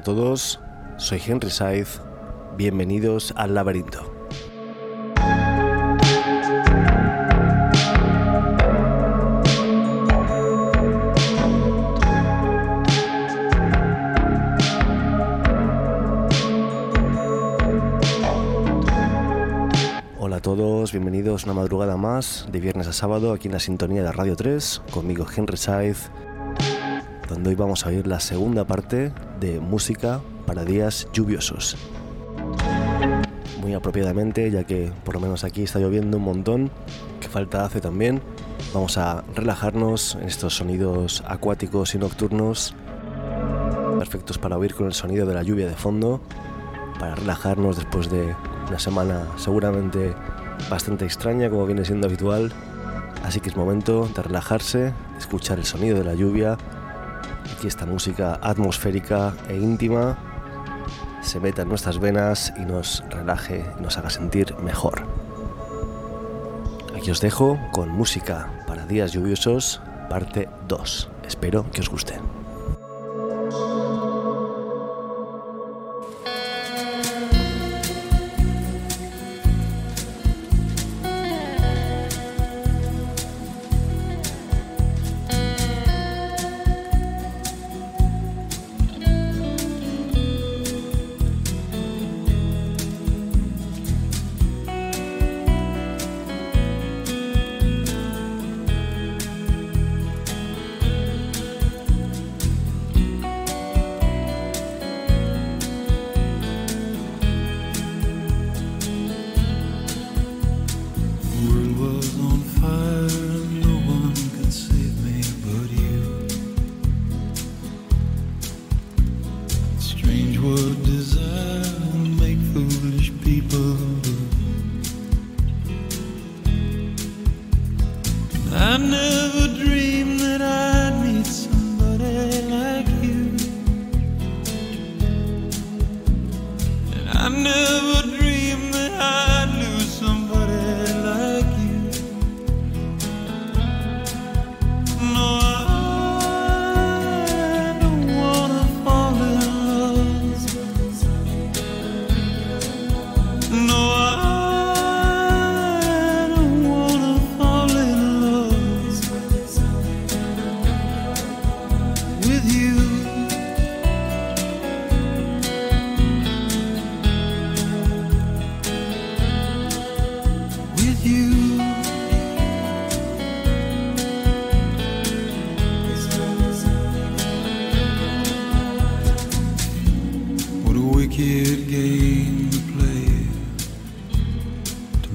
A todos, soy Henry Saiz, bienvenidos al laberinto. Hola a todos, bienvenidos una madrugada más, de viernes a sábado, aquí en la sintonía de Radio 3, conmigo Henry Saiz, donde hoy vamos a oír la segunda parte de música para días lluviosos. Muy apropiadamente, ya que por lo menos aquí está lloviendo un montón, que falta hace también. Vamos a relajarnos en estos sonidos acuáticos y nocturnos, perfectos para oír con el sonido de la lluvia de fondo, para relajarnos después de una semana seguramente bastante extraña como viene siendo habitual. Así que es momento de relajarse, escuchar el sonido de la lluvia que esta música atmosférica e íntima se meta en nuestras venas y nos relaje y nos haga sentir mejor. Aquí os dejo con música para días lluviosos, parte 2. Espero que os guste.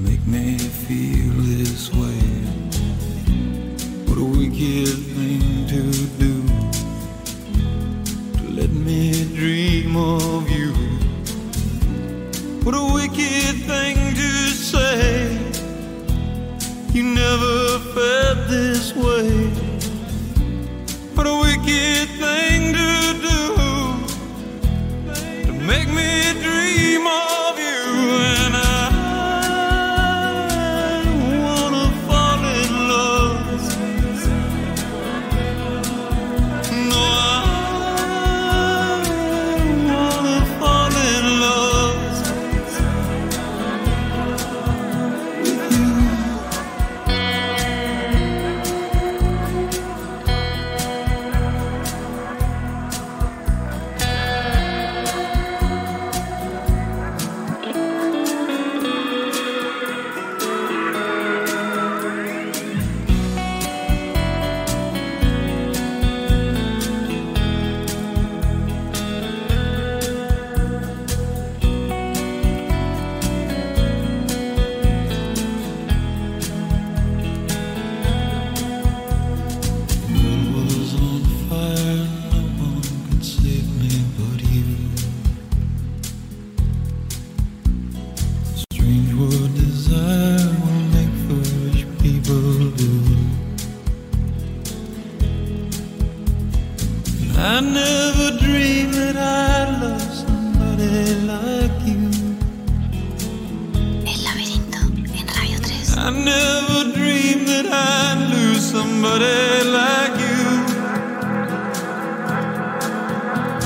Make me feel this way. What a wicked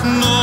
No,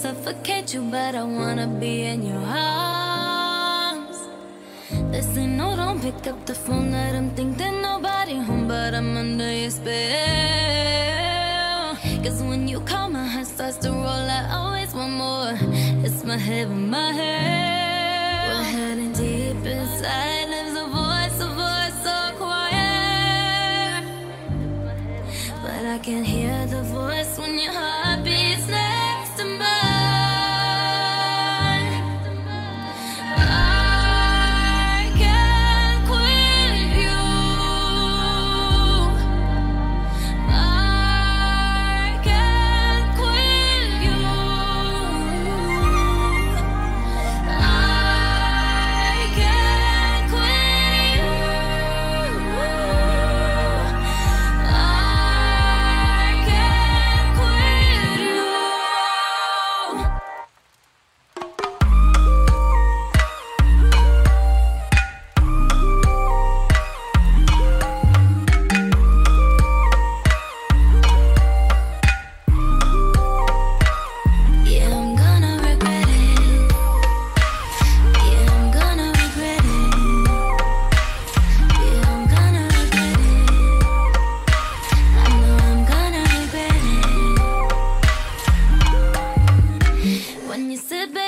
suffocate you, but I wanna be in your arms. Listen, no, don't pick up the phone. Let them think that nobody home, but I'm under your spell. Cause when you call, my heart starts to roll. I always want more. It's my heaven, my head. We're heading deep inside. Lives a voice, a voice so quiet. But I can hear the voice when your heart beats next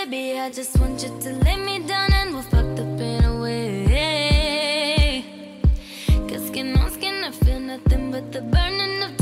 baby, I just want you to lay me down and we'll fuck the pain away. Cause skin on skin, I feel nothing but the burning of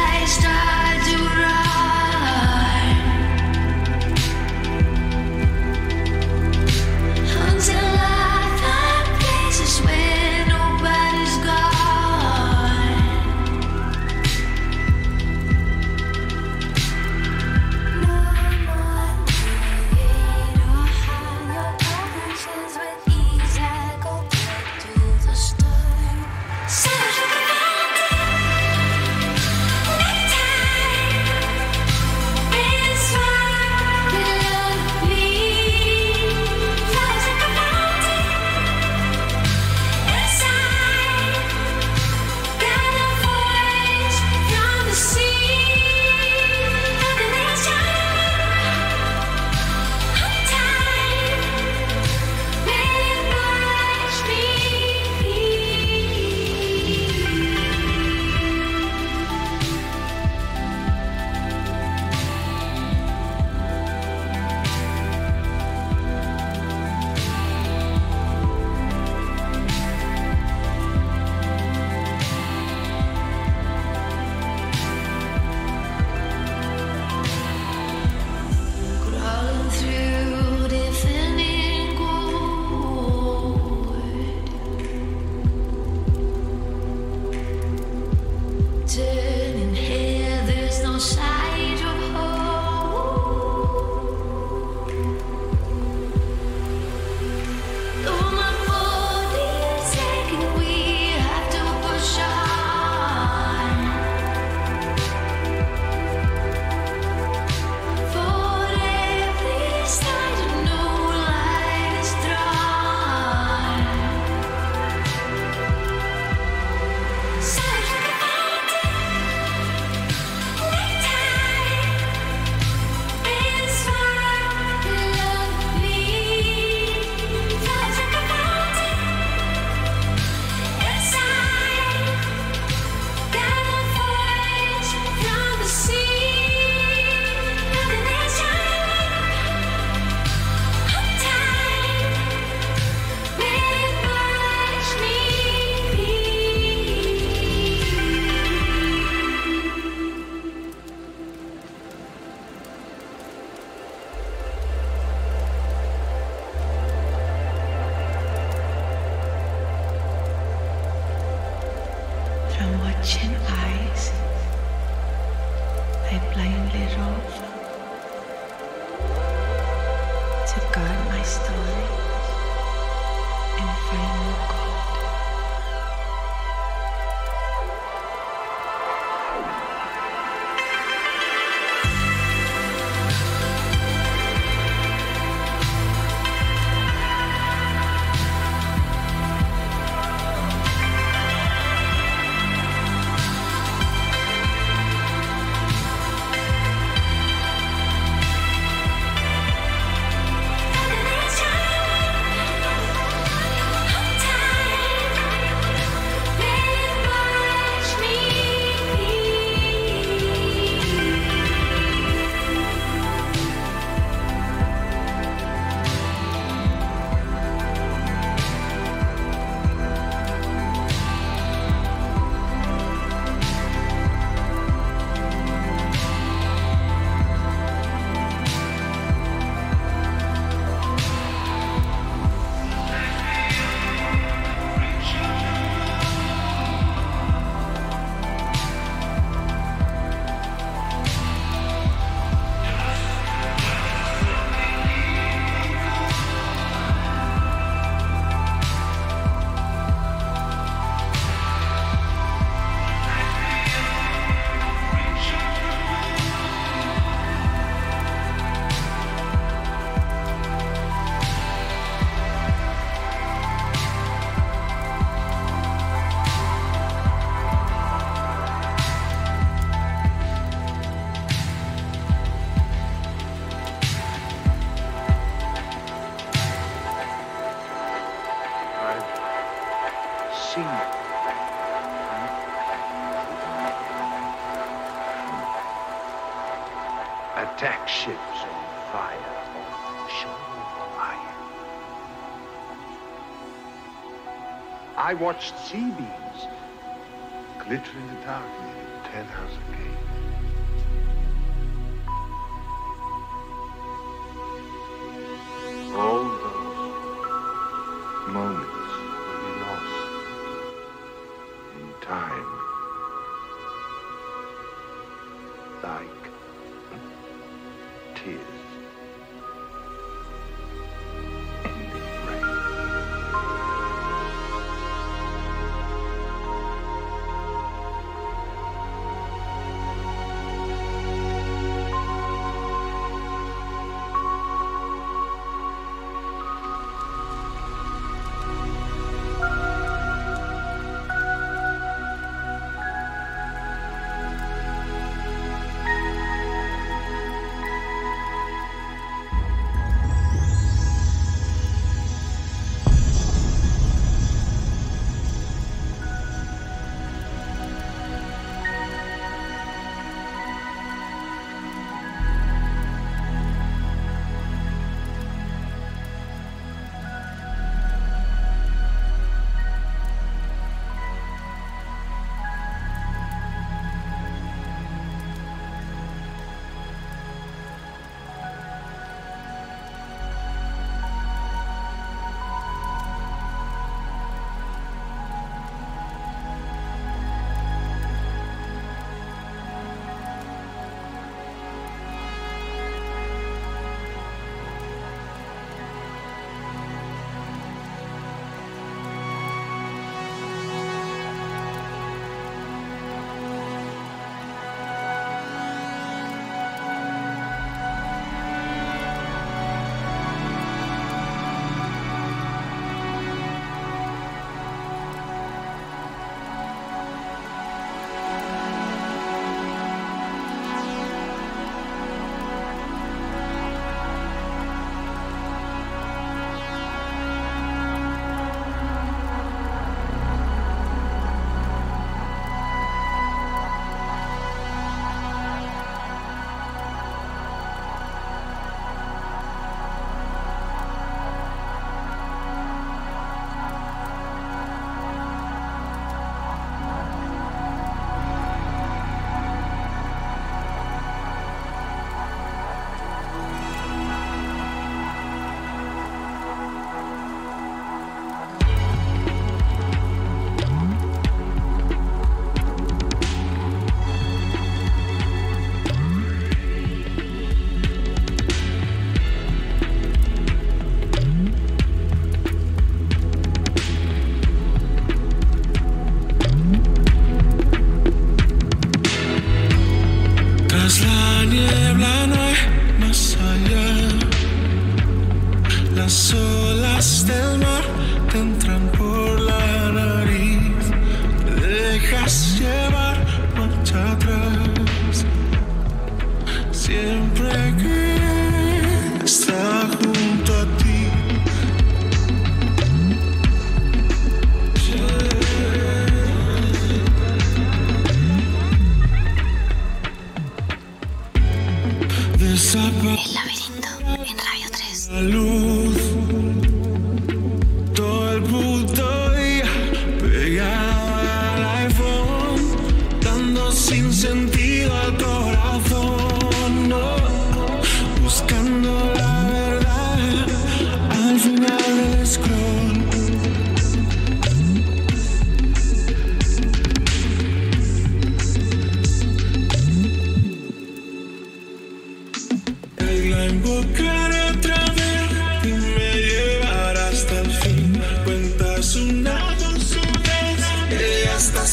I watched sea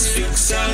ella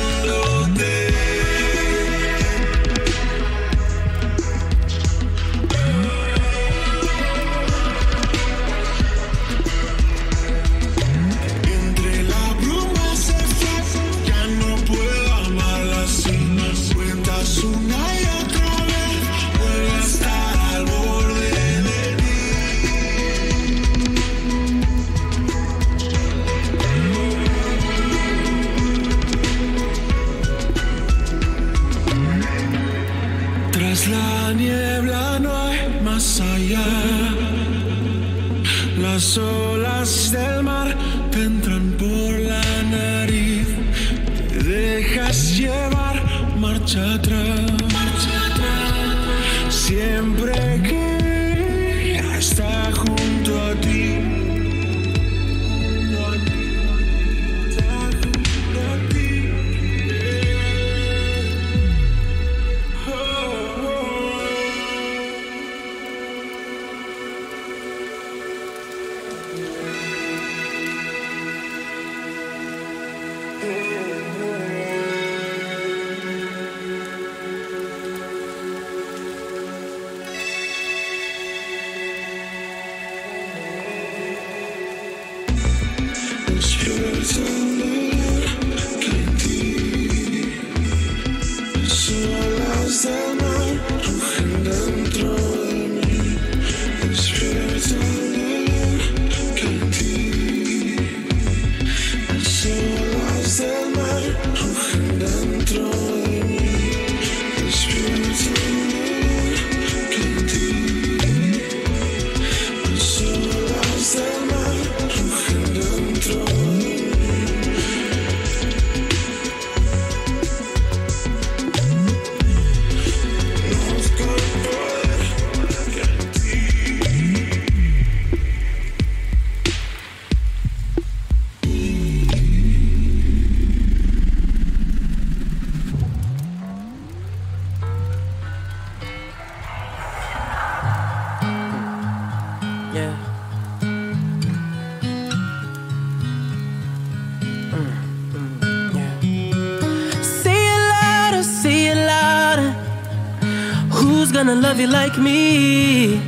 like me?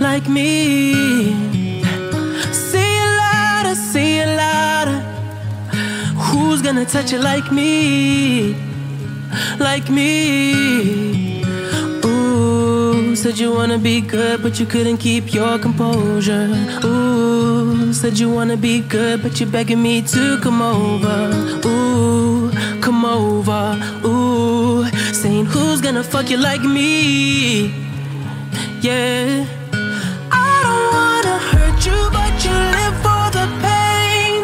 Like me. Say it louder, say it louder. Who's gonna touch you like me? Like me. Ooh, said you wanna be good, but you couldn't keep your composure. Ooh, said you wanna be good, but you're begging me to come over. Ooh, come over. Saying who's gonna fuck you like me? Yeah. I don't wanna hurt you, but you live for the pain.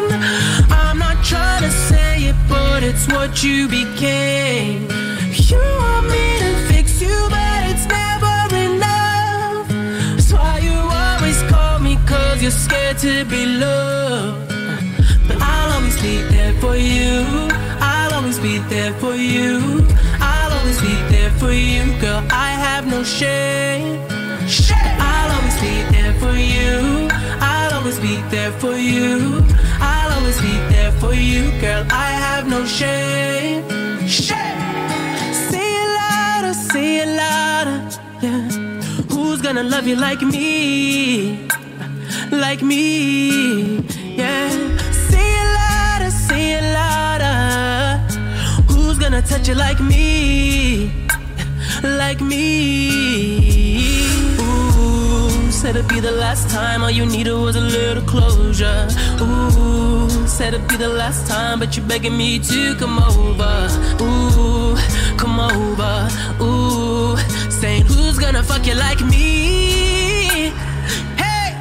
I'm not trying to say it, but it's what you became. You want me to fix you, but it's never enough. That's why you always call me, cause you're scared to be loved. But I'll always be there for you. I'll always be there for you. For you, girl. I have no shame. I'll always be there for you. I'll always be there for you. I'll always be there for you, girl. I have no shame. Say it louder, say it louder. Yeah. Who's gonna love you like me? Like me. Yeah. Say it louder, say it louder. Who's gonna touch you like me? Like me. Ooh, said it'd be the last time. All you needed was a little closure. Ooh, said it'd be the last time, but you're begging me to come over. Ooh, come over. Ooh, saying who's gonna fuck you like me? Hey.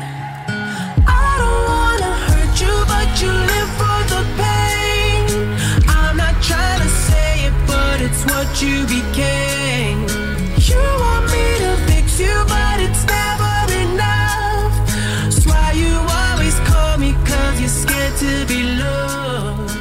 I don't wanna hurt you, but you live for the pain. It's what you became. You want me to fix you, but it's never enough. That's why you always call me, cause you're scared to be loved.